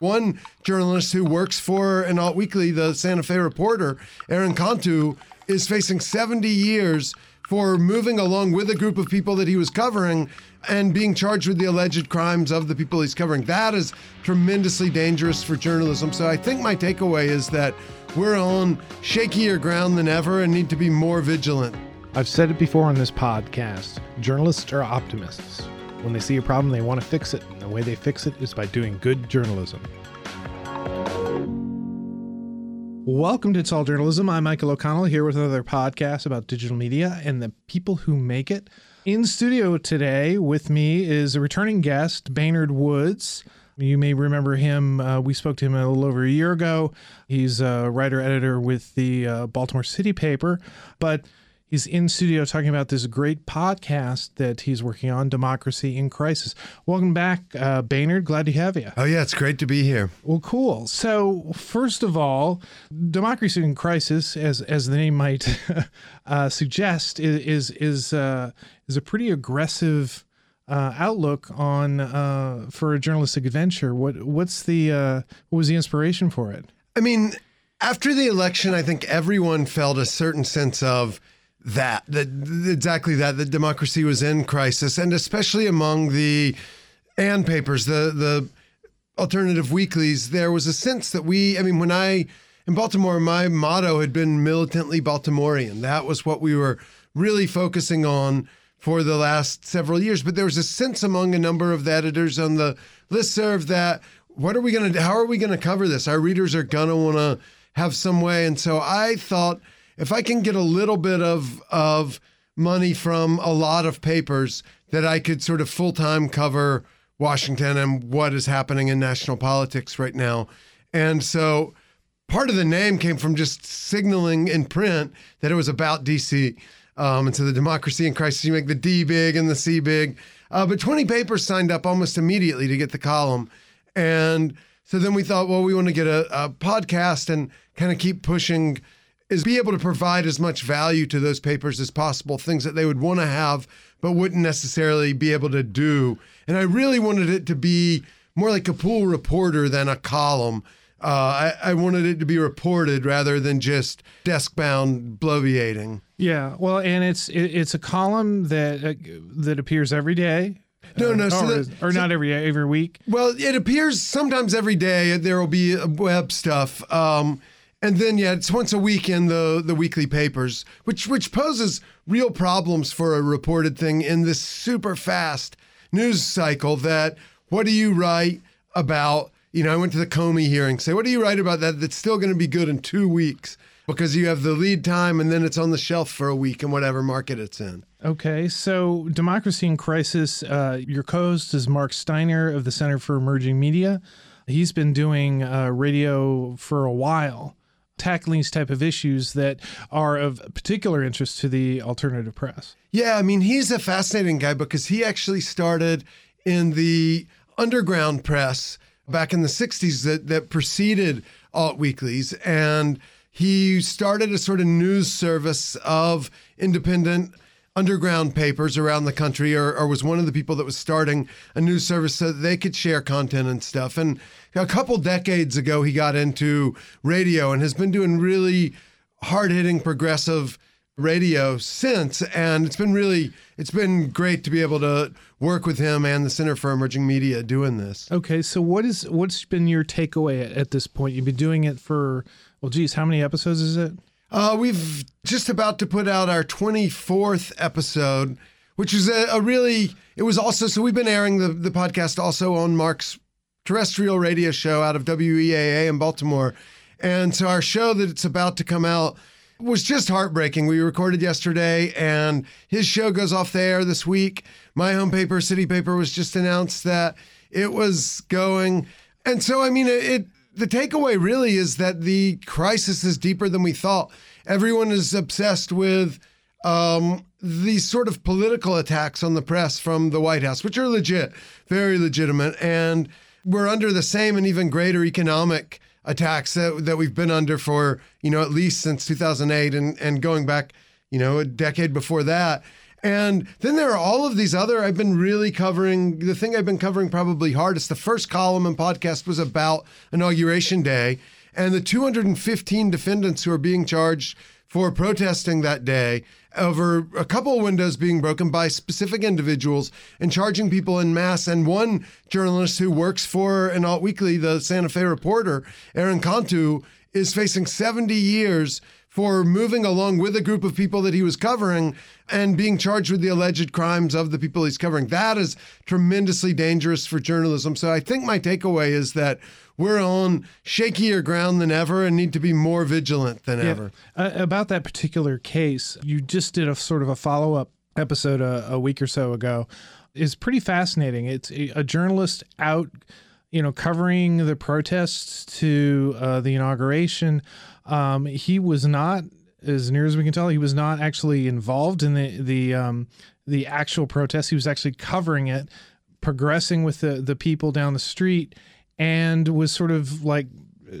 One journalist who works for an alt weekly, the Santa Fe Reporter, Aaron Cantu, is facing 70 years for moving along with a group of people that he was covering and being charged with the alleged crimes of the people he's covering. That is tremendously dangerous for journalism. So I think my takeaway is that we're on shakier ground than ever and need to be more vigilant. I've said it before on this podcast journalists are optimists. When they see a problem, they want to fix it. And the way they fix it is by doing good journalism. Welcome to It's All Journalism. I'm Michael O'Connell here with another podcast about digital media and the people who make it. In studio today with me is a returning guest, Baynard Woods. You may remember him. Uh, we spoke to him a little over a year ago. He's a writer editor with the uh, Baltimore City paper, but He's in studio talking about this great podcast that he's working on, Democracy in Crisis. Welcome back, uh, Baynard. Glad to have you. Oh, yeah, it's great to be here. Well, cool. So, first of all, Democracy in Crisis, as as the name might uh, suggest, is is uh, is a pretty aggressive uh, outlook on uh, for a journalistic adventure. What what's the uh, what was the inspiration for it? I mean, after the election, I think everyone felt a certain sense of that, that exactly that, that democracy was in crisis, and especially among the and papers, the the alternative weeklies, there was a sense that we, I mean, when I in Baltimore, my motto had been militantly Baltimorean. That was what we were really focusing on for the last several years. But there was a sense among a number of the editors on the list serve that what are we going to, how are we going to cover this? Our readers are going to want to have some way. And so I thought if I can get a little bit of of money from a lot of papers that I could sort of full time cover Washington and what is happening in national politics right now. And so part of the name came from just signaling in print that it was about DC. Um, and so the democracy in crisis, you make the D big and the C big. Uh, but 20 papers signed up almost immediately to get the column. And so then we thought, well, we want to get a, a podcast and kind of keep pushing is be able to provide as much value to those papers as possible, things that they would want to have but wouldn't necessarily be able to do. And I really wanted it to be more like a pool reporter than a column. Uh, I, I, wanted it to be reported rather than just desk bound bloviating. Yeah, well, and it's it, it's a column that uh, that appears every day. No, no, uh, so or, that, or so, not every every week. Well, it appears sometimes every day. There will be web stuff. Um, and then yeah, it's once a week in the the weekly papers, which which poses real problems for a reported thing in this super fast news cycle. That what do you write about? You know, I went to the Comey hearing. Say, what do you write about that that's still going to be good in two weeks? Because you have the lead time, and then it's on the shelf for a week in whatever market it's in. Okay, so Democracy in Crisis. Uh, your co-host is Mark Steiner of the Center for Emerging Media. He's been doing uh, radio for a while tackling these type of issues that are of particular interest to the alternative press. Yeah, I mean, he's a fascinating guy because he actually started in the underground press back in the 60s that, that preceded alt weeklies. And he started a sort of news service of independent underground papers around the country or, or, was one of the people that was starting a news service so they could share content and stuff. And a couple decades ago, he got into radio and has been doing really hard hitting progressive radio since. And it's been really, it's been great to be able to work with him and the Center for Emerging Media doing this. Okay. So what is, what's been your takeaway at, at this point? You've been doing it for, well, geez, how many episodes is it? Uh, we've just about to put out our 24th episode, which is a, a, really, it was also, so we've been airing the, the podcast also on Mark's terrestrial radio show out of WEAA in Baltimore. And so our show that it's about to come out was just heartbreaking. We recorded yesterday and his show goes off the air this week. My home paper, City Paper, was just announced that it was going. And so, I mean, it, it the takeaway really is that the crisis is deeper than we thought. Everyone is obsessed with um, these sort of political attacks on the press from the White House, which are legit, very legitimate. And we're under the same and even greater economic attacks that, that we've been under for, you know, at least since 2008 and, and going back, you know, a decade before that. And then there are all of these other, I've been really covering, the thing I've been covering probably hardest. The first column and podcast was about Inauguration Day and the 215 defendants who are being charged for protesting that day over a couple windows being broken by specific individuals and charging people in mass. And one journalist who works for an alt weekly, the Santa Fe Reporter, Aaron Cantu, is facing 70 years for moving along with a group of people that he was covering and being charged with the alleged crimes of the people he's covering. That is tremendously dangerous for journalism. So I think my takeaway is that we're on shakier ground than ever and need to be more vigilant than yeah. ever. Uh, about that particular case, you just did a sort of a follow up episode a, a week or so ago. Is pretty fascinating. It's a, journalist out you know, covering the protests to uh, the inauguration. Um, he was not, as near as we can tell, he was not actually involved in the the um, the actual protest. He was actually covering it, progressing with the the people down the street, and was sort of like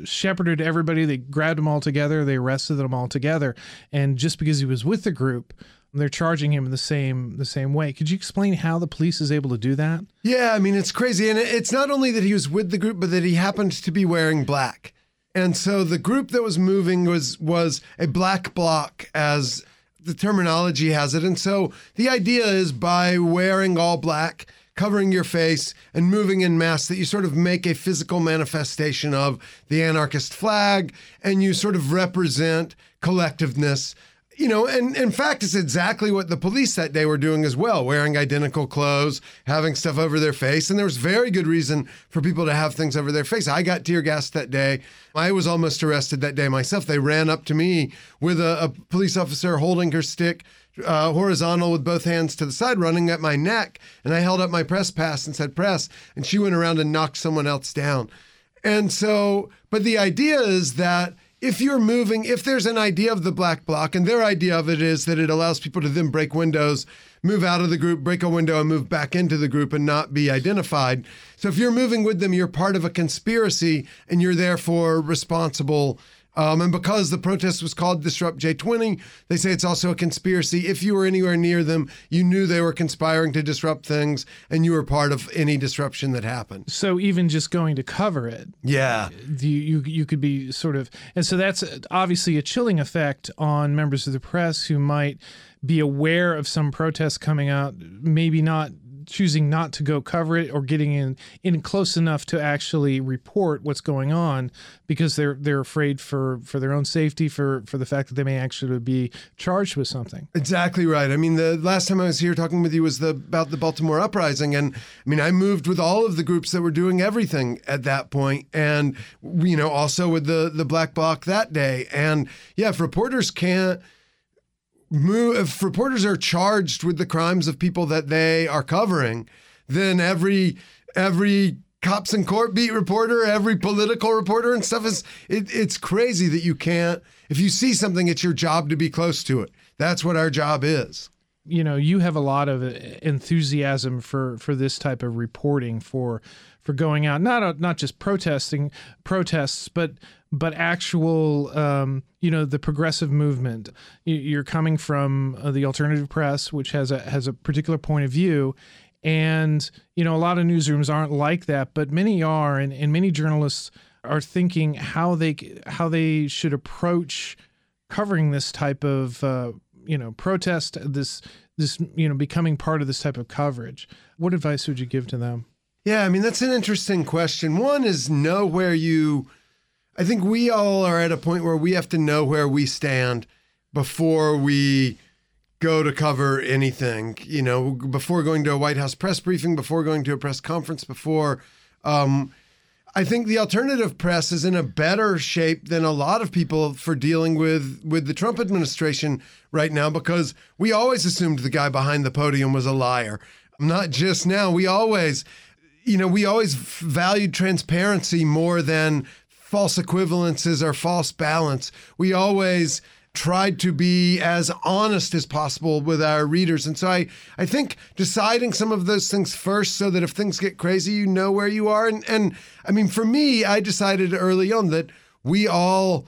shepherded everybody. They grabbed them all together. They arrested them all together, and just because he was with the group they're charging him the same the same way. Could you explain how the police is able to do that? Yeah, I mean it's crazy, and it's not only that he was with the group, but that he happened to be wearing black. And so the group that was moving was was a black bloc, as the terminology has it. And so the idea is by wearing all black, covering your face, and moving in mass, that you sort of make a physical manifestation of the anarchist flag, and you sort of represent collectiveness you know, and in fact, it's exactly what the police that day were doing as well, wearing identical clothes, having stuff over their face. And there was very good reason for people to have things over their face. I got tear gassed that day. I was almost arrested that day myself. They ran up to me with a, a police officer holding her stick uh, horizontal with both hands to the side, running at my neck. And I held up my press pass and said, press. And she went around and knocked someone else down. And so, but the idea is that if you're moving, if there's an idea of the black bloc, and their idea of it is that it allows people to then break windows, move out of the group, break a window, and move back into the group and not be identified. So if you're moving with them, you're part of a conspiracy and you're therefore responsible um, and because the protest was called Disrupt J20, they say it's also a conspiracy. If you were anywhere near them, you knew they were conspiring to disrupt things and you were part of any disruption that happened. So even just going to cover it. Yeah. You, you, you could be sort of. And so that's obviously a chilling effect on members of the press who might be aware of some protests coming out, maybe not choosing not to go cover it or getting in in close enough to actually report what's going on because they're they're afraid for for their own safety for for the fact that they may actually be charged with something. Exactly right. I mean, the last time I was here talking with you was the about the Baltimore uprising, and I mean, I moved with all of the groups that were doing everything at that point, and you know, also with the the Black Bloc that day, and yeah, if reporters can't move, if reporters are charged with the crimes of people that they are covering, then every every cops in court beat reporter, every political reporter and stuff is it, it's crazy that you can't if you see something, it's your job to be close to it. That's what our job is. You know, you have a lot of uh, enthusiasm for for this type of reporting for for going out, not not just protesting protests, but but actual, um, you know, the progressive movement. You're coming from uh, the alternative press, which has a has a particular point of view, and you know, a lot of newsrooms aren't like that, but many are, and, and many journalists are thinking how they how they should approach covering this type of uh, you know protest, this this you know becoming part of this type of coverage. What advice would you give to them? Yeah, I mean that's an interesting question. One is know where you I think we all are at a point where we have to know where we stand before we go to cover anything. You know, before going to a White House press briefing, before going to a press conference, before. Um, I think the alternative press is in a better shape than a lot of people for dealing with with the Trump administration right now because we always assumed the guy behind the podium was a liar. Not just now. We always, you know, we always valued transparency more than false equivalences or false balance. We always tried to be as honest as possible with our readers. And so I, I think deciding some of those things first so that if things get crazy, you know where you are. And, and I mean, for me, I decided early on that we all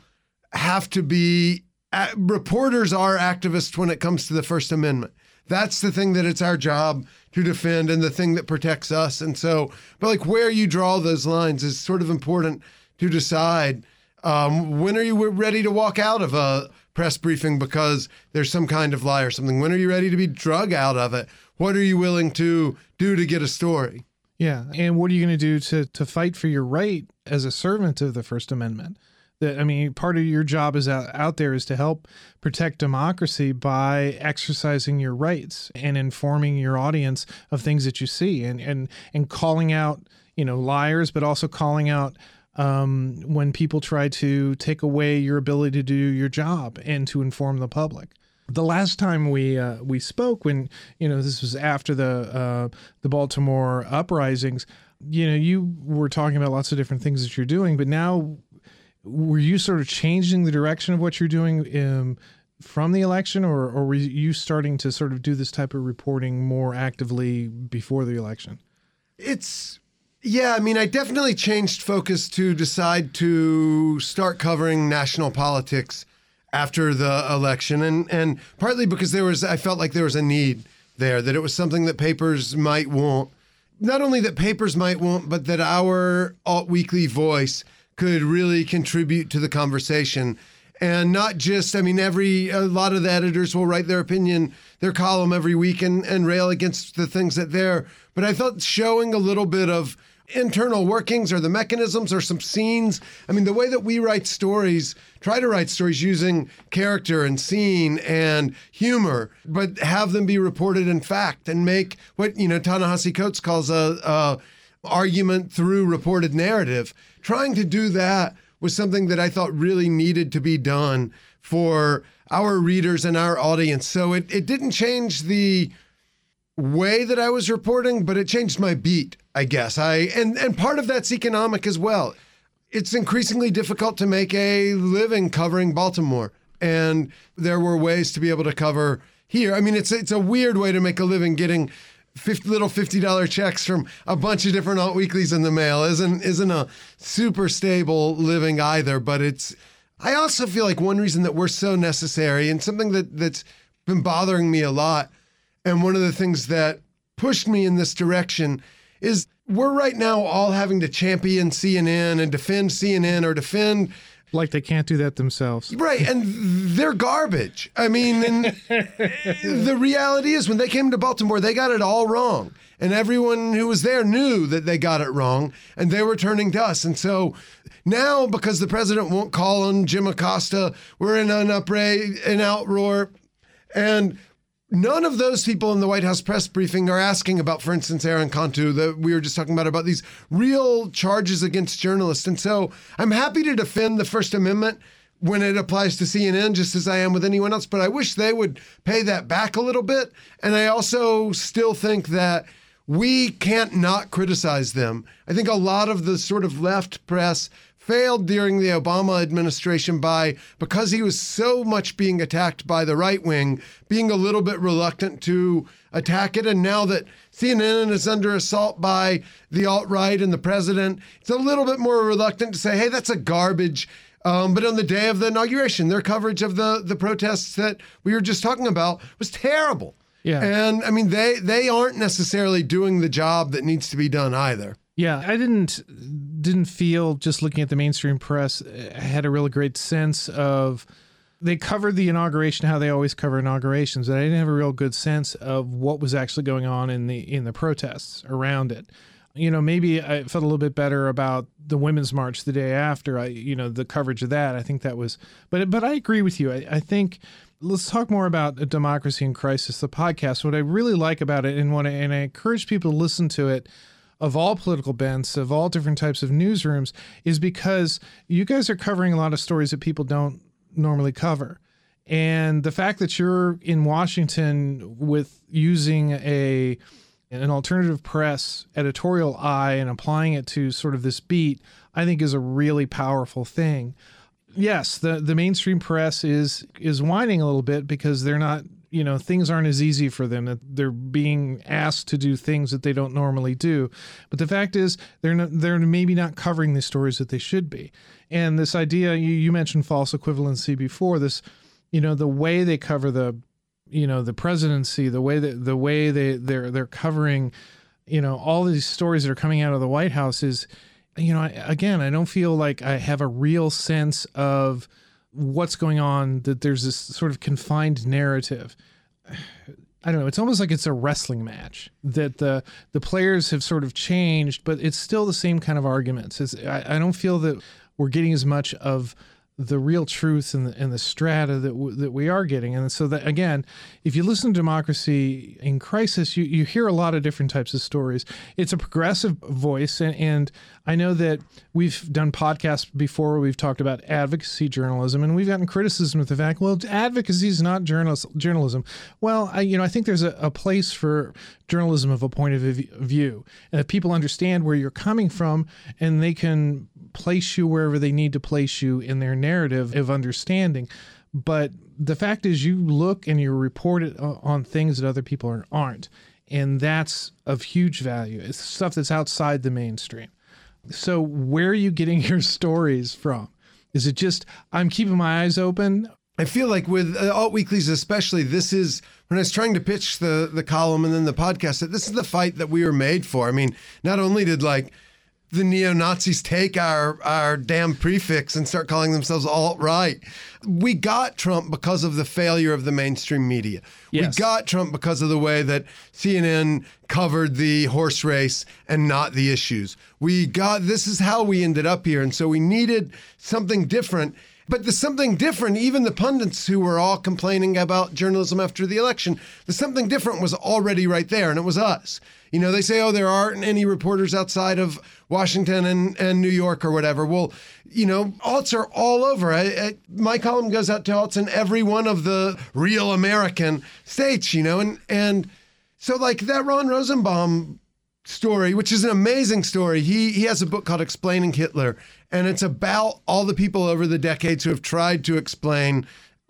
have to be, uh, reporters are activists when it comes to the First Amendment that's the thing that it's our job to defend and the thing that protects us. And so, but like where you draw those lines is sort of important to decide. Um, when are you ready to walk out of a press briefing because there's some kind of lie or something? When are you ready to be drug out of it? What are you willing to do to get a story? Yeah, and what are you going to do to to fight for your right as a servant of the First Amendment? That I mean, part of your job is out, out there is to help protect democracy by exercising your rights and informing your audience of things that you see and and and calling out you know liars, but also calling out um, when people try to take away your ability to do your job and to inform the public. The last time we uh, we spoke, when you know this was after the uh, the Baltimore uprisings, you know you were talking about lots of different things that you're doing, but now were you sort of changing the direction of what you're doing um, from the election, or, or were you starting to sort of do this type of reporting more actively before the election? It's yeah, I mean, I definitely changed focus to decide to start covering national politics after the election, and and partly because there was I felt like there was a need there that it was something that papers might want. Not only that papers might want, but that our alt weekly voice could really contribute to the conversation. And not just, I mean, every, a lot of the editors will write their opinion, their column every week and, and rail against the things that they're, but I thought showing a little bit of internal workings or the mechanisms or some scenes. I mean, the way that we write stories, try to write stories using character and scene and humor, but have them be reported in fact and make what, you know, Ta-Nehisi Coates calls a, a argument through reported narrative. Trying to do that was something that I thought really needed to be done for our readers and our audience. So it, it didn't change the way that I was reporting, but it changed my beat, I guess. I and and part of that's economic as well. It's increasingly difficult to make a living covering Baltimore, and there were ways to be able to cover here. I mean, it's it's a weird way to make a living getting 50, little fifty dollar checks from a bunch of different alt weeklies in the mail. isn't isn't a super stable living either. But it's I also feel like one reason that we're so necessary and something that that's been bothering me a lot and one of the things that pushed me in this direction is we're right now all having to champion CNN and defend CNN or defend like they can't do that themselves. Right. And they're garbage. I mean, the reality is when they came to Baltimore, they got it all wrong. And everyone who was there knew that they got it wrong and they were turning to us. And so now, because the president won't call on Jim Acosta, we're in an uproar, an outroar. And None of those people in the White House press briefing are asking about, for instance, Aaron Cantu, that we were just talking about, about these real charges against journalists. And so I'm happy to defend the First Amendment when it applies to CNN, just as I am with anyone else. But I wish they would pay that back a little bit. And I also still think that we can't not criticize them. I think a lot of the sort of left press failed during the Obama administration by, because he was so much being attacked by the right wing, being a little bit reluctant to attack it. And now that CNN is under assault by the alt right and the president, it's a little bit more reluctant to say, hey, that's a garbage. Um, but on the day of the inauguration, their coverage of the, the protests that we were just talking about was terrible. Yeah. And I mean, they, they aren't necessarily doing the job that needs to be done either. Yeah, I didn't didn't feel just looking at the mainstream press I had a really great sense of they covered the inauguration how they always cover inaugurations, but I didn't have a real good sense of what was actually going on in the in the protests around it. You know, maybe I felt a little bit better about the women's march the day after. I, you know, the coverage of that. I think that was, but but I agree with you. I, I think let's talk more about democracy in crisis, the podcast. What I really like about it, and what I, and I encourage people to listen to it of all political bents, of all different types of newsrooms, is because you guys are covering a lot of stories that people don't normally cover. And the fact that you're in Washington with using a an alternative press editorial eye and applying it to sort of this beat, I think is a really powerful thing. Yes, the the mainstream press is is whining a little bit because they're not you know things aren't as easy for them that they're being asked to do things that they don't normally do. But the fact is they're not, they're maybe not covering the stories that they should be. And this idea you, you mentioned false equivalency before this you know the way they cover the you know the presidency, the way that the way they they're they're covering, you know, all these stories that are coming out of the White House is, you know, I, again, I don't feel like I have a real sense of what's going on. That there's this sort of confined narrative. I don't know. It's almost like it's a wrestling match that the the players have sort of changed, but it's still the same kind of arguments. It's, I, I don't feel that we're getting as much of the real truth and the, and the strata that w- that we are getting. And so that again, if you listen to Democracy in Crisis, you, you hear a lot of different types of stories. It's a progressive voice, and, and I know that we've done podcasts before where we've talked about advocacy journalism, and we've gotten criticism of the fact, well, advocacy is not journalism. Well, I, you know, I think there's a, a place for journalism of a point of view, and that people understand where you're coming from, and they can place you wherever they need to place you in their narrative of understanding. But the fact is, you look and you report it on things that other people aren't. And that's of huge value. It's stuff that's outside the mainstream. So, where are you getting your stories from? Is it just, I'm keeping my eyes open? I feel like with uh, alt weeklies, especially, this is when I was trying to pitch the the column and then the podcast. That this is the fight that we were made for. I mean, not only did like the neo Nazis take our our damn prefix and start calling themselves alt right. We got Trump because of the failure of the mainstream media. Yes. We got Trump because of the way that CNN covered the horse race and not the issues. We got this is how we ended up here, and so we needed something different. But there's something different, even the pundits who were all complaining about journalism after the election, there's something different was already right there, and it was us. You know, they say, oh, there aren't any reporters outside of Washington and, and New York or whatever. Well, you know, alts are all over. I, I, my column goes out to alts in every one of the real American states, you know, and, and so like that Ron Rosenbaum story, which is an amazing story. He he has a book called Explaining Hitler, and it's about all the people over the decades who have tried to explain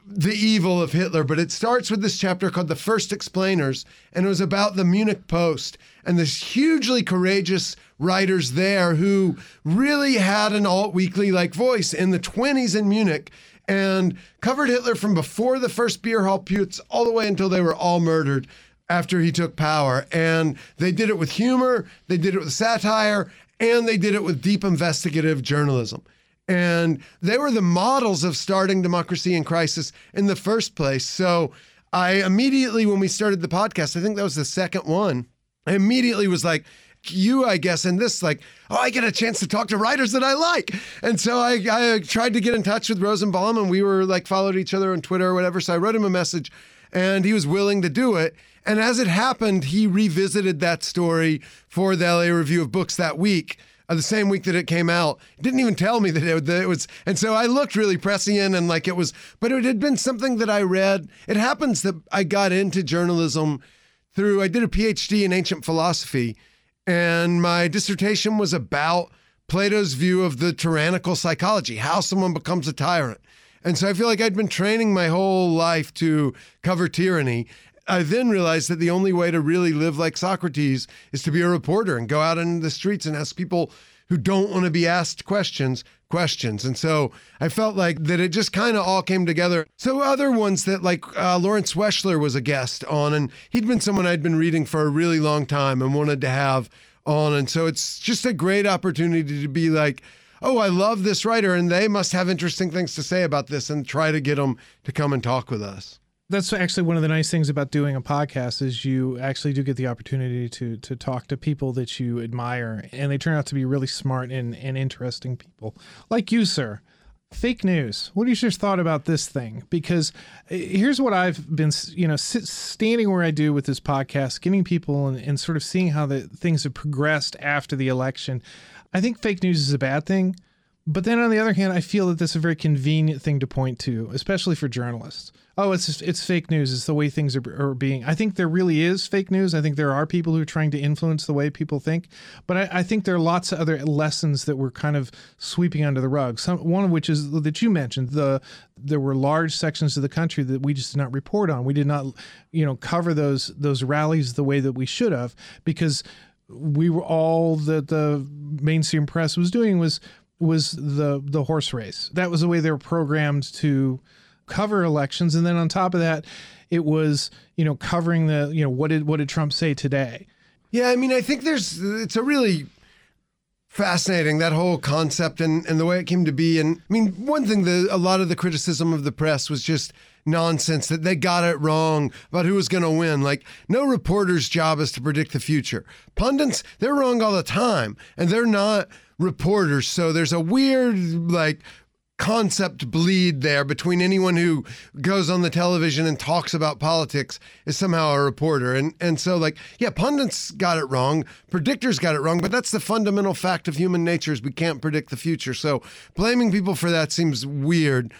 the evil of Hitler. But it starts with this chapter called The First Explainers, and it was about the Munich Post and this hugely courageous writers there who really had an alt weekly like voice in the 20s in Munich and covered Hitler from before the first beer hall putsch all the way until they were all murdered after he took power. And they did it with humor, they did it with satire, and they did it with deep investigative journalism. And they were the models of starting democracy in crisis in the first place. So I immediately, when we started the podcast, I think that was the second one, I immediately was like, you, I guess, and this, like, oh, I get a chance to talk to writers that I like. And so I, I tried to get in touch with Rosenbaum and we were like followed each other on Twitter or whatever. So I wrote him a message and he was willing to do it. And as it happened, he revisited that story for the LA Review of Books that week. Uh, the same week that it came out, didn't even tell me that it, that it was, and so I looked really prescient and like it was, but it had been something that I read. It happens that I got into journalism through. I did a PhD in ancient philosophy, and my dissertation was about Plato's view of the tyrannical psychology, how someone becomes a tyrant. And so I feel like I'd been training my whole life to cover tyranny. I then realized that the only way to really live like Socrates is to be a reporter and go out in the streets and ask people who don't want to be asked questions questions. And so I felt like that it just kind of all came together. So other ones that like uh, Lawrence Weschler was a guest on, and he'd been someone I'd been reading for a really long time and wanted to have on. And so it's just a great opportunity to be like, oh, I love this writer, and they must have interesting things to say about this, and try to get them to come and talk with us. That's actually one of the nice things about doing a podcast is you actually do get the opportunity to to talk to people that you admire, and they turn out to be really smart and, and interesting people, like you, sir. Fake news. What What is your thought about this thing? Because uh, here's what I've been, you know, standing where I do with this podcast, getting people and, and sort of seeing how the things have progressed after the election. I think fake news is a bad thing. But then on the other hand, I feel that this is a very convenient thing to point to, especially for journalists. Oh, it's it's fake news. It's the way things are, are being. I think there really is fake news. I think there are people who are trying to influence the way people think. But I, I think there are lots of other lessons that we're kind of sweeping under the rug. Some one of which is that you mentioned the there were large sections of the country that we just did not report on. We did not, you know, cover those those rallies the way that we should have because we were all that the mainstream press was doing was was the the horse race. That was the way they were programmed to cover elections, and then on top of that, it was you know covering the you know what did what did Trump say today? Yeah, I mean, I think there's it's a really fascinating that whole concept and, and the way it came to be. And I mean, one thing that a lot of the criticism of the press was just nonsense that they got it wrong about who was going to win. Like, no reporter's job is to predict the future. Pundits, they're wrong all the time, and they're not reporters. So there's a weird, like, concept bleed there between anyone who goes on the television and talks about politics is somehow a reporter. And and so like, yeah, pundits got it wrong, predictors got it wrong, but that's the fundamental fact of human nature is we can't predict the future. So blaming people for that seems weird.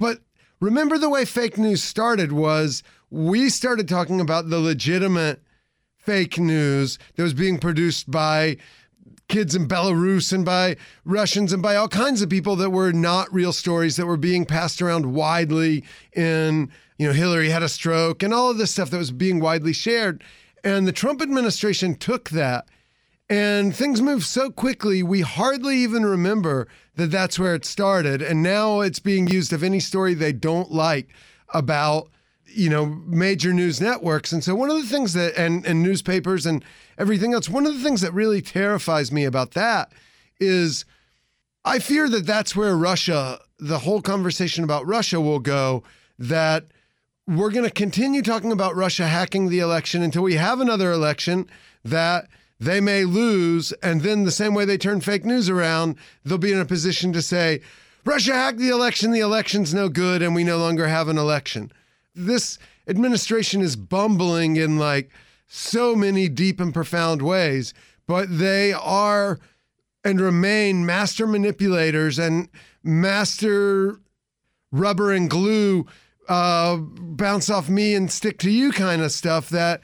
But remember the way fake news started was we started talking about the legitimate fake news that was being produced by kids in Belarus and by Russians and by all kinds of people that were not real stories that were being passed around widely in, you know, Hillary had a stroke and all of this stuff that was being widely shared. And the Trump administration took that and things moved so quickly, we hardly even remember that that's where it started. And now it's being used of any story they don't like about you know major news networks. And so one of the things that and and newspapers and everything else one of the things that really terrifies me about that is i fear that that's where russia the whole conversation about russia will go that we're going to continue talking about russia hacking the election until we have another election that they may lose. And then the same way they turn fake news around they'll be in a position to say russia hacked the election. The election's no good and we no longer have an election this administration is bumbling in like so many deep and profound ways, but they are and remain master manipulators and master rubber and glue, uh, bounce off me and stick to you kind of stuff that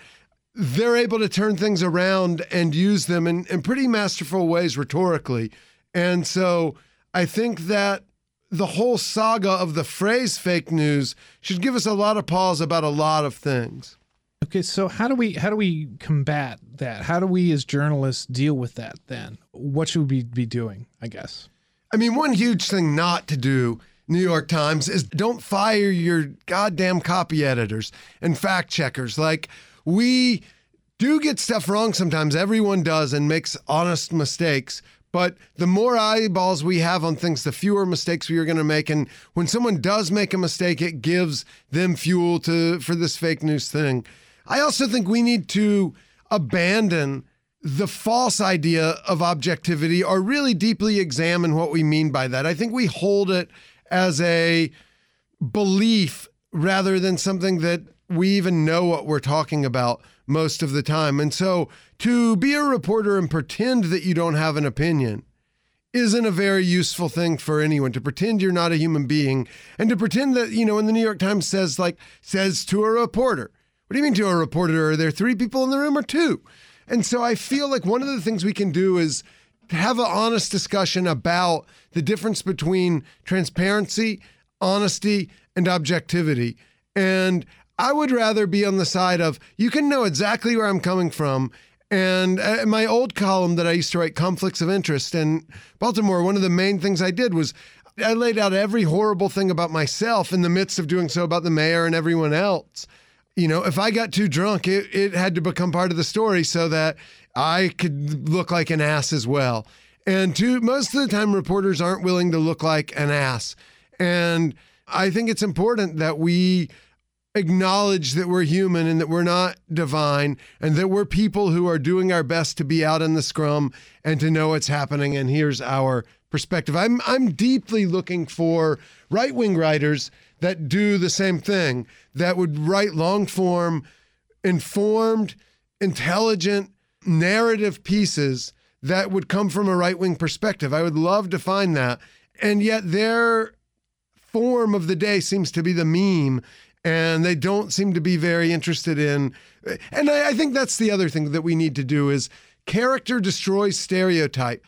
they're able to turn things around and use them in, in pretty masterful ways rhetorically. And so I think that the whole saga of the phrase fake news should give us a lot of pause about a lot of things. Okay, so how do we how do we combat that? How do we as journalists deal with that then? What should we be doing, I guess? I mean, one huge thing not to do, New York Times, is don't fire your goddamn copy editors and fact checkers. Like we do get stuff wrong sometimes. Everyone does and makes honest mistakes. But the more eyeballs we have on things, the fewer mistakes we are going to make. And when someone does make a mistake, it gives them fuel to for this fake news thing. I also think we need to abandon the false idea of objectivity or really deeply examine what we mean by that. I think we hold it as a belief rather than something that we even know what we're talking about most of the time. And so to be a reporter and pretend that you don't have an opinion isn't a very useful thing for anyone to pretend you're not a human being and to pretend that, you know, when the New York Times says like says to a reporter, what do you mean to a reporter? Are there three people in the room or two? And so I feel like one of the things we can do is have an honest discussion about the difference between transparency, honesty, and objectivity. And I would rather be on the side of you can know exactly where I'm coming from. And uh, my old column that I used to write, Conflicts of Interest in Baltimore, one of the main things I did was I laid out every horrible thing about myself in the midst of doing so about the mayor and everyone else. You know, if I got too drunk, it, it had to become part of the story so that I could look like an ass as well. And to, most of the time, reporters aren't willing to look like an ass. And I think it's important that we acknowledge that we're human and that we're not divine and that we're people who are doing our best to be out in the scrum and to know what's happening and here's our perspective. I'm I'm deeply looking for right-wing writers that do the same thing that would write long form informed intelligent narrative pieces that would come from a right-wing perspective. I would love to find that. And yet their form of the day seems to be the meme and they don't seem to be very interested in and I, I, think that's the other thing that we need to do is character destroys stereotype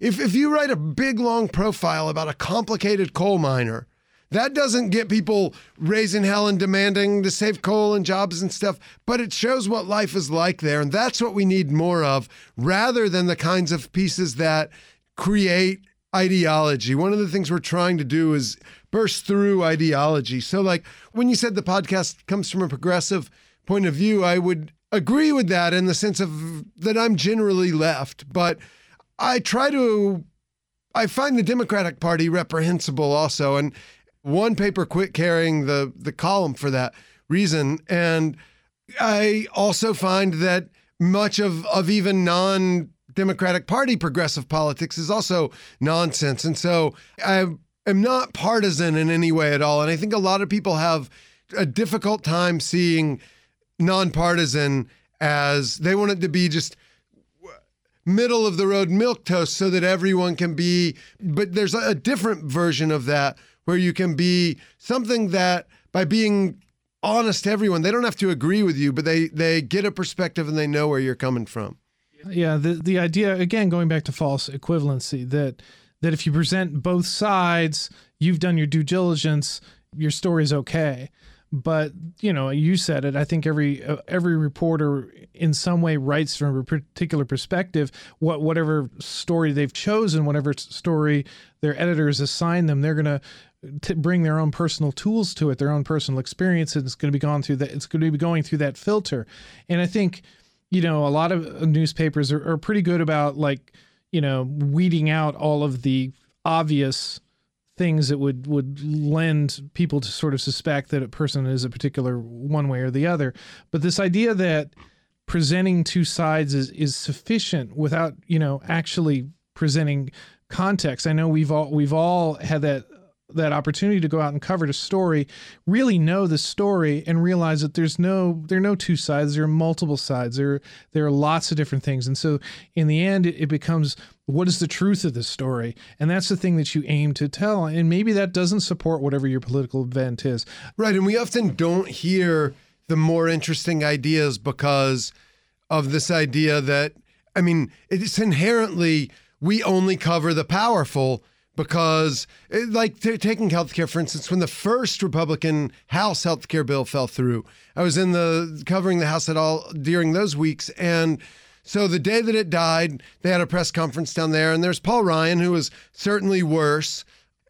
if, if you write a big long profile about a complicated coal miner that doesn't get people raising hell and demanding to save coal and jobs and stuff, but it shows what life is like there. And that's what we need more of rather than the kinds of pieces that create ideology. One of the things we're trying to do is burst through ideology. So, like when you said the podcast comes from a progressive point of view, I would agree with that in the sense of that I'm generally left, but I try to. I find the Democratic Party reprehensible also, and one paper quit carrying the the column for that reason, and I also find that much of of even non Democratic Party progressive politics is also nonsense. And so I am not partisan in any way at all. And I think a lot of people have a difficult time seeing nonpartisan as they want it to be just middle of the road milk toast so that everyone can be but there's a different version of that where you can be something that by being honest to everyone they don't have to agree with you but they they get a perspective and they know where you're coming from yeah, the the idea again going back to false equivalency that that if you present both sides, you've done your due diligence, your story's okay. But you know, you said it. I think every uh, every reporter in some way writes from a particular perspective. What whatever story they've chosen, whatever story their editors assign them, they're gonna to bring their own personal tools to it, their own personal experience, and it's going to be gone through that. It's going to be going through that filter, and I think you know, a lot of uh, newspapers are, are pretty good about like, you know, weeding out all of the obvious things that would would lend people to sort of suspect that a person is a particular one way or the other. But this idea that presenting two sides is is sufficient without, you know, actually presenting context. I know we've all we've all had that that opportunity to go out and cover the story, really know the story and realize that there's no there are no two sides, there are multiple sides. There there are lots of different things. And so in the end it, it becomes what is the truth of the story? And that's the thing that you aim to tell. And maybe that doesn't support whatever your political event is. Right. And we often don't hear the more interesting ideas because of this idea that I mean, it's inherently we only cover the powerful because, it, like t- taking healthcare, for instance, when the first Republican House healthcare bill fell through, I was in the covering the House at all during those weeks. And so the day that it died, they had a press conference down there, and there's Paul Ryan, who was certainly worse.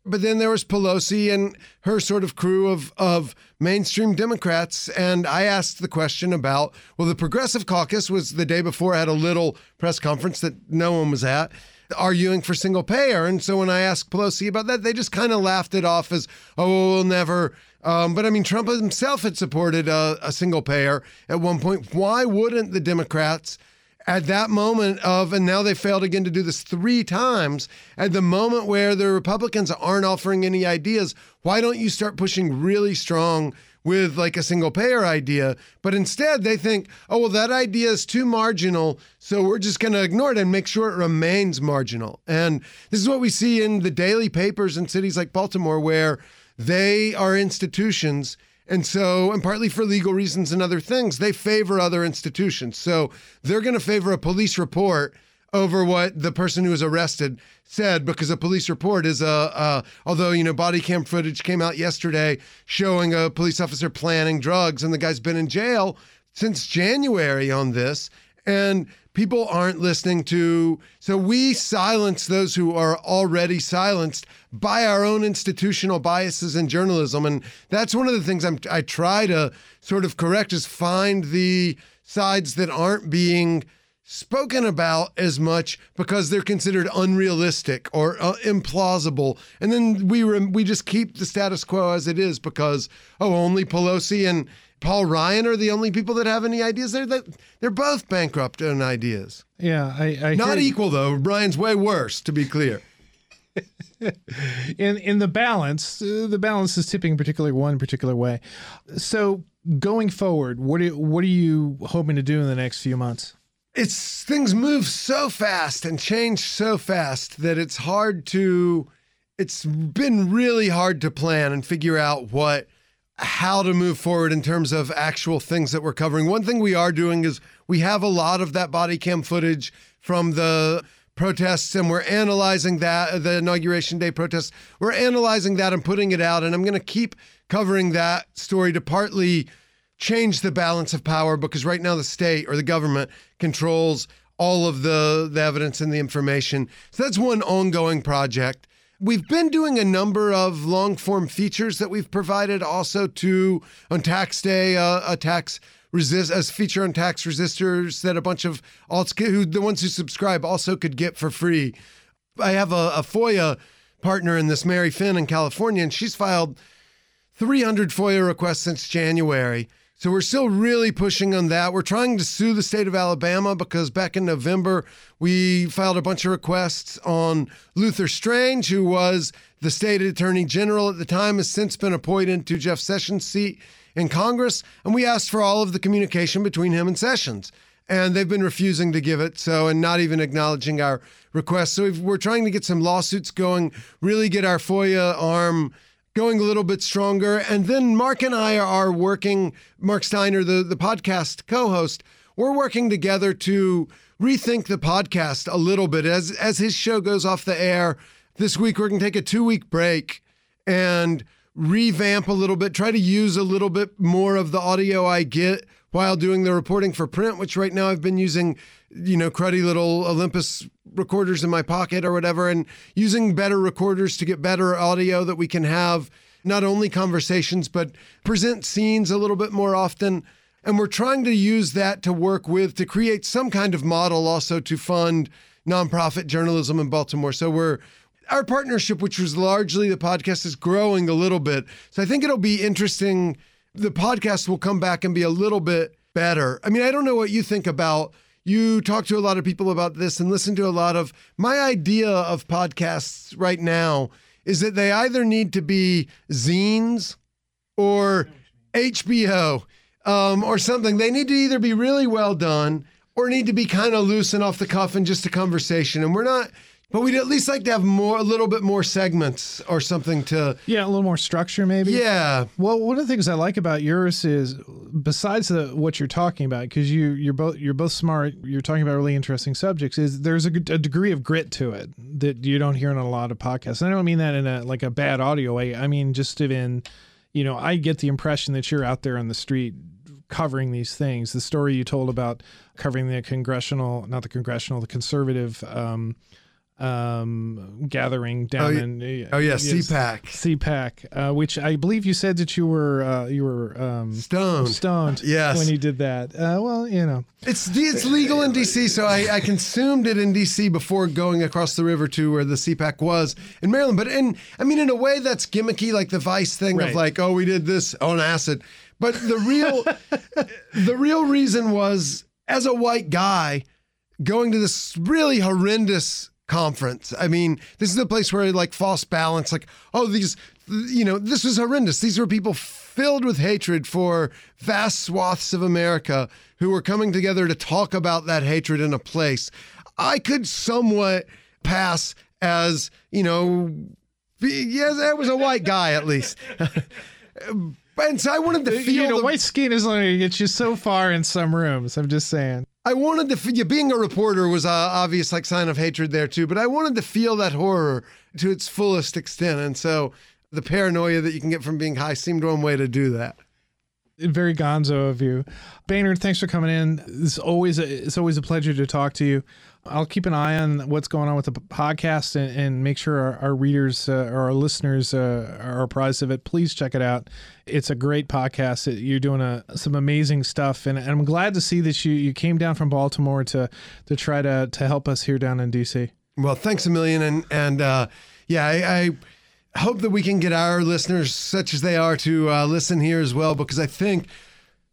But then there was Pelosi and her sort of crew of, of mainstream Democrats. And I asked the question about well, the Progressive Caucus was the day before, had a little press conference that no one was at arguing for single payer. And so when I asked Pelosi about that, they just kind of laughed it off as, oh, we'll never. Um, but I mean, Trump himself had supported a, a single payer at one point. Why wouldn't the Democrats? at that moment of, and now they failed again to do this three times, at the moment where the Republicans aren't offering any ideas, why don't you start pushing really strong with like a single payer idea, but instead they think, oh, well, that idea is too marginal, so we're just going to ignore it and make sure it remains marginal. And this is what we see in the daily papers in cities like Baltimore, where they are institutions. And so, and partly for legal reasons and other things, they favor other institutions. So they're going to favor a police report over what the person who was arrested said because a police report is a, although you know body cam footage came out yesterday showing a police officer planning drugs and the guy's been in jail since January on this and people aren't listening to so we silence those who are already silenced by our own institutional biases in journalism and that's one of the things I'm, I try to sort of correct is find the sides that aren't being spoken about as much because they're considered unrealistic or uh, implausible. And then we re- we just keep the status quo as it is because oh only Pelosi and Paul Ryan are the only people that have any ideas. They're that they're both bankrupt in ideas. Yeah I, I not equal though. Ryan's way worse to be clear. In in the balance uh, the balance is tipping particularly one particular way. So going forward what are, what are you hoping to do in the next few months it's things move so fast and change so fast that it's hard to it's been really hard to plan and figure out what how to move forward in terms of actual things that we're covering. One thing we are doing is we have a lot of that body cam footage from the protests and we're analyzing that the inauguration day protests. We're analyzing that and putting it out and I'm going to keep covering that story to partly change the balance of power because right now the state or the government controls all of the, the evidence and the information. So that's one ongoing project. We've been doing a number of long form features that we've provided also to on tax day, uh, a tax resist as feature on tax resistors that a bunch of alts who the ones who subscribe also could get for free. I have a, a FOIA partner in this, Mary Finn in California, and she's filed 300 FOIA requests since January. So we're still really pushing on that. We're trying to sue the state of Alabama because back in November, we filed a bunch of requests on Luther Strange, who was the state attorney general at the time, has since been appointed to Jeff Sessions' seat in Congress. And we asked for all of the communication between him and Sessions. And they've been refusing to give it, so and not even acknowledging our requests. So we're trying to get some lawsuits going, really get our FOIA arm going a little bit stronger. And then Mark and I are working, Mark Steiner, the, the podcast co host, we're working together to rethink the podcast a little bit. As, as his show goes off the air this week, we're going to take a two week break and revamp a little bit, try to use a little bit more of the audio I get while doing the reporting for print, which right now I've been using, you know, cruddy little Olympus recorders in my pocket or whatever, and using better recorders to get better audio that we can have not only conversations, but present scenes a little bit more often. And we're trying to use that to work with to create some kind of model also to fund nonprofit journalism in Baltimore. So we're our partnership, which was largely the podcast, is growing a little bit. So I think it'll be interesting. The podcast will come back and be a little bit better. I mean, I don't know what you think about. You talk to a lot of people about this and listen to a lot of. My idea of podcasts right now is that they either need to be zines or HBO um, or something. They need to either be really well done or need to be kind of loose and off the cuff and just a conversation. And we're not but we'd at least like to have more, a little bit more segments or something to. Yeah, a little more structure, maybe. Yeah. Well, one of the things I like about yours is, besides the what you're talking about, because you you're both you're both smart, you're talking about really interesting subjects. Is there's a, a, degree of grit to it that you don't hear in a lot of podcasts. And I don't mean that in a like a bad audio way. I mean just in, you know, I get the impression that you're out there on the street covering these things. The story you told about covering the congressional, not the congressional, the conservative. Um, um, gathering down oh, in oh yeah CPAC CPAC, uh, which I believe you said that you were uh, you were um, stoned stoned yes when you did that. Uh, well, you know it's it's legal in DC, so I, I consumed it in DC before going across the river to where the CPAC was in Maryland. But in I mean in a way that's gimmicky, like the Vice thing right. of like oh we did this on acid, but the real the real reason was as a white guy going to this really horrendous conference. I mean, this is a place where like false balance, like, oh, these, you know, this was horrendous. These were people filled with hatred for vast swaths of America who were coming together to talk about that hatred in a place. I could somewhat pass as, you know, yes, I was a white guy at least. and so I wanted to feel. You know, the, white skin is only going to get you so far in some rooms. I'm just saying. I wanted to yeah, being a reporter was a obvious like sign of hatred there too, but I wanted to feel that horror to its fullest extent, and so the paranoia that you can get from being high seemed one way to do that. Very gonzo of you, Baynard. Thanks for coming in. It's always a, it's always a pleasure to talk to you. I'll keep an eye on what's going on with the podcast and, and make sure our, our readers uh, or our listeners uh, are apprised of it. Please check it out. It's a great podcast. You're doing a, some amazing stuff, and, and, I'm glad to see that you, you came down from Baltimore to to try to to help us here down in DC. Well, thanks a million, and and uh, yeah, I, I, hope that we can get our listeners, such as they are, to uh, listen here as well, because I think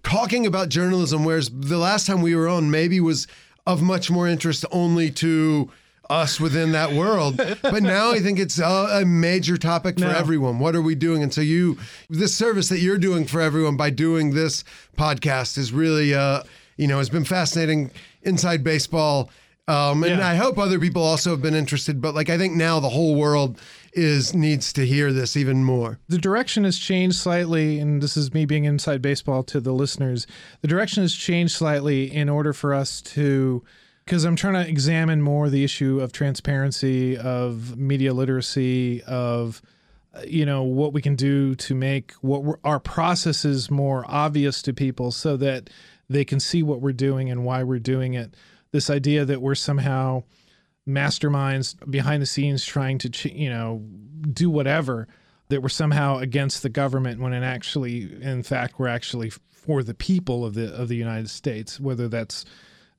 talking about journalism, whereas the last time we were on maybe was of much more interest only to us within that world. But now I think it's a, a major topic for no. everyone. What are we doing? And so you, this service that you're doing for everyone by doing this podcast is really, uh, you know, has been fascinating inside baseball. Um, and yeah. I hope other people also have been interested. But like, I think now the whole world is needs to hear this even more. The direction has changed slightly, and this is me being inside baseball to the listeners. The direction has changed slightly in order for us to because I'm trying to examine more the issue of transparency, of media literacy, of uh, you know what we can do to make what our processes more obvious to people, so that they can see what we're doing and why we're doing it this idea that we're somehow masterminds behind the scenes trying to, you know, do whatever, that we're somehow against the government when in actually, in fact, we're actually for the people of the of the United States, whether that's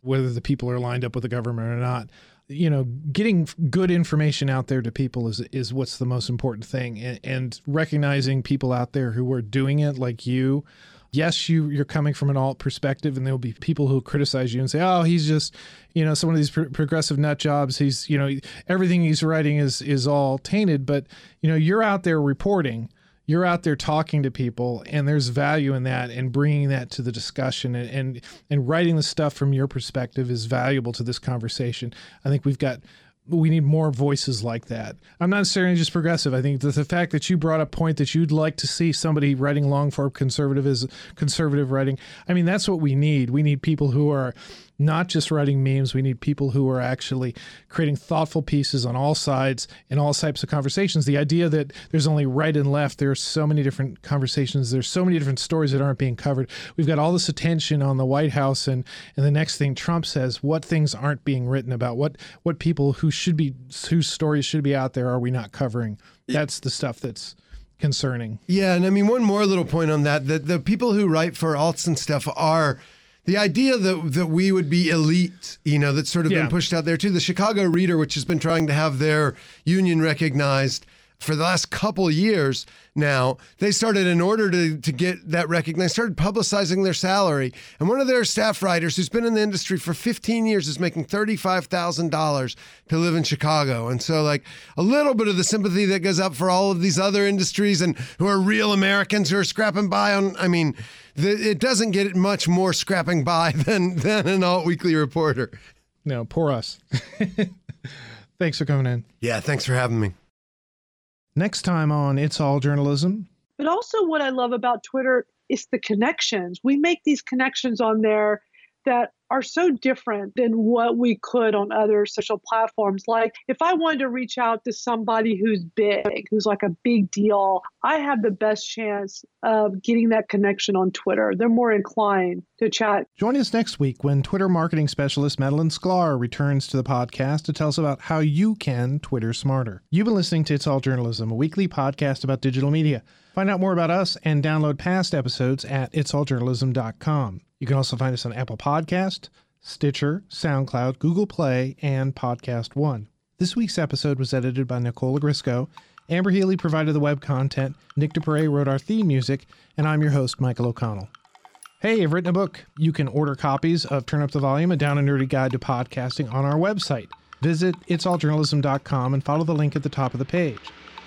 whether the people are lined up with the government or not. You know, getting good information out there to people is is what's the most important thing, and, and recognizing people out there who are doing it, like you, yes, you you're coming from an alt perspective, and there'll be people who criticize you and say, "Oh, he's just, you know, some of these pro- progressive nut jobs. He's, you know, everything he's writing is is all tainted." But you know, you're out there reporting, you're out there talking to people, and there's value in that, and bringing that to the discussion, and and, and writing the stuff from your perspective is valuable to this conversation. I think we've got we need more voices like that. I'm not necessarily just progressive. I think that the fact that you brought up point that you'd like to see somebody writing long form conservative is conservative writing. I mean, that's what we need. We need people who are not just writing memes. We need people who are actually creating thoughtful pieces on all sides in all types of conversations. The idea that there's only right and left, there are so many different conversations, there's so many different stories that aren't being covered. We've got all this attention on the White House and and the next thing Trump says, what things aren't being written about? What what people who should be whose stories should be out there are we not covering? That's the stuff that's concerning. Yeah, and I mean one more little point on that: that the people who write for alts and stuff are the idea that that we would be elite, you know, that's sort of Yeah. been pushed out there too. The Chicago Reader, which has been trying to have their union recognized for the last couple years now, they started in order to to get that recognized, started publicizing their salary. And one of their staff writers, who's been in the industry for 15 years, is making thirty-five thousand dollars to live in Chicago. And so, like a little bit of the sympathy that goes up for all of these other industries and who are real Americans who are scrapping by on. I mean, the, it doesn't get much more scrapping by than than an alt weekly reporter. No, poor us. Thanks for coming in. Yeah, thanks for having me. Next time on It's All Journalism, But also, what I love about Twitter is the connections. We make these connections on there that are so different than what we could on other social platforms. Like, if I wanted to reach out to somebody who's big, who's like a big deal, I have the best chance of getting that connection on Twitter. They're more inclined to chat Join us next week when Twitter marketing specialist Madalyn Sklar returns to the podcast to tell us about how you can Twitter smarter. You've been listening to It's All Journalism, a weekly podcast about digital media. Find out more about us and download past episodes at itsalljournalism.com. You can also find us on Apple Podcast, Stitcher, SoundCloud, Google Play, and Podcast One. This week's episode was edited by Nicola Grisco. Amber Healy provided the web content. Nick DePere wrote our theme music, and I'm your host, Michael O'Connell. Hey, I've written a book. You can order copies of Turn Up the Volume, a down and nerdy guide to podcasting on our website. Visit itsalljournalism.com and follow the link at the top of the page.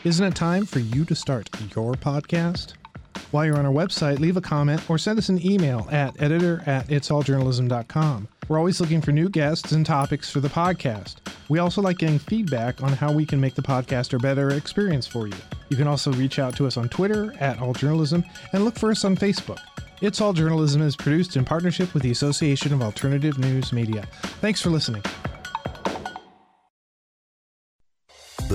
Isn't it time for you to start your podcast? While you're on our website, leave a comment or send us an email at editor at itsalljournalism.com. We're always looking for new guests and topics for the podcast. We also like getting feedback on how we can make the podcast a better experience for you. You can also reach out to us on Twitter at alljournalism and look for us on Facebook. It's All Journalism is produced in partnership with the Association of Alternative News Media. Thanks for listening.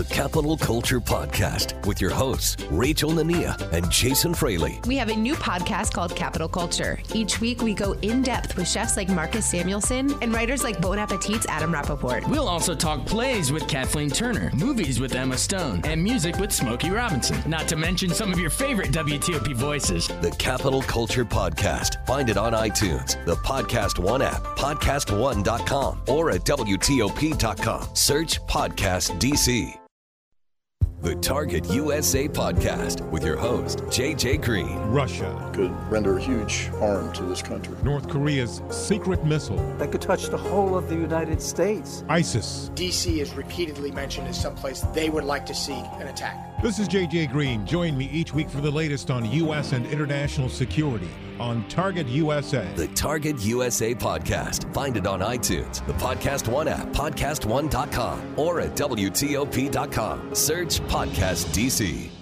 The Capital Culture Podcast with your hosts, Rachel Nania and Jason Fraley. We have a new podcast called Capital Culture. Each week, we go in depth with chefs like Marcus Samuelsson and writers like Bon Appetit's Adam Rapoport. We'll also talk plays with Kathleen Turner, movies with Emma Stone, and music with Smokey Robinson. Not to mention some of your favorite WTOP voices. The Capital Culture Podcast. Find it on iTunes, the Podcast One app, podcast1.com, or at WTOP.com. Search Podcast DC. The Target USA Podcast with your host, JJ Green. Russia, could render a huge harm to this country. North Korea's secret missile, that could touch the whole of the United States. ISIS. DC is repeatedly mentioned as someplace they would like to see an attack. This is JJ Green. Join me each week for the latest on U.S. and international security on Target USA. The Target USA Podcast. Find it on iTunes, the Podcast One app, podcast1.com, or at WTOP.com. Search Podcast DC.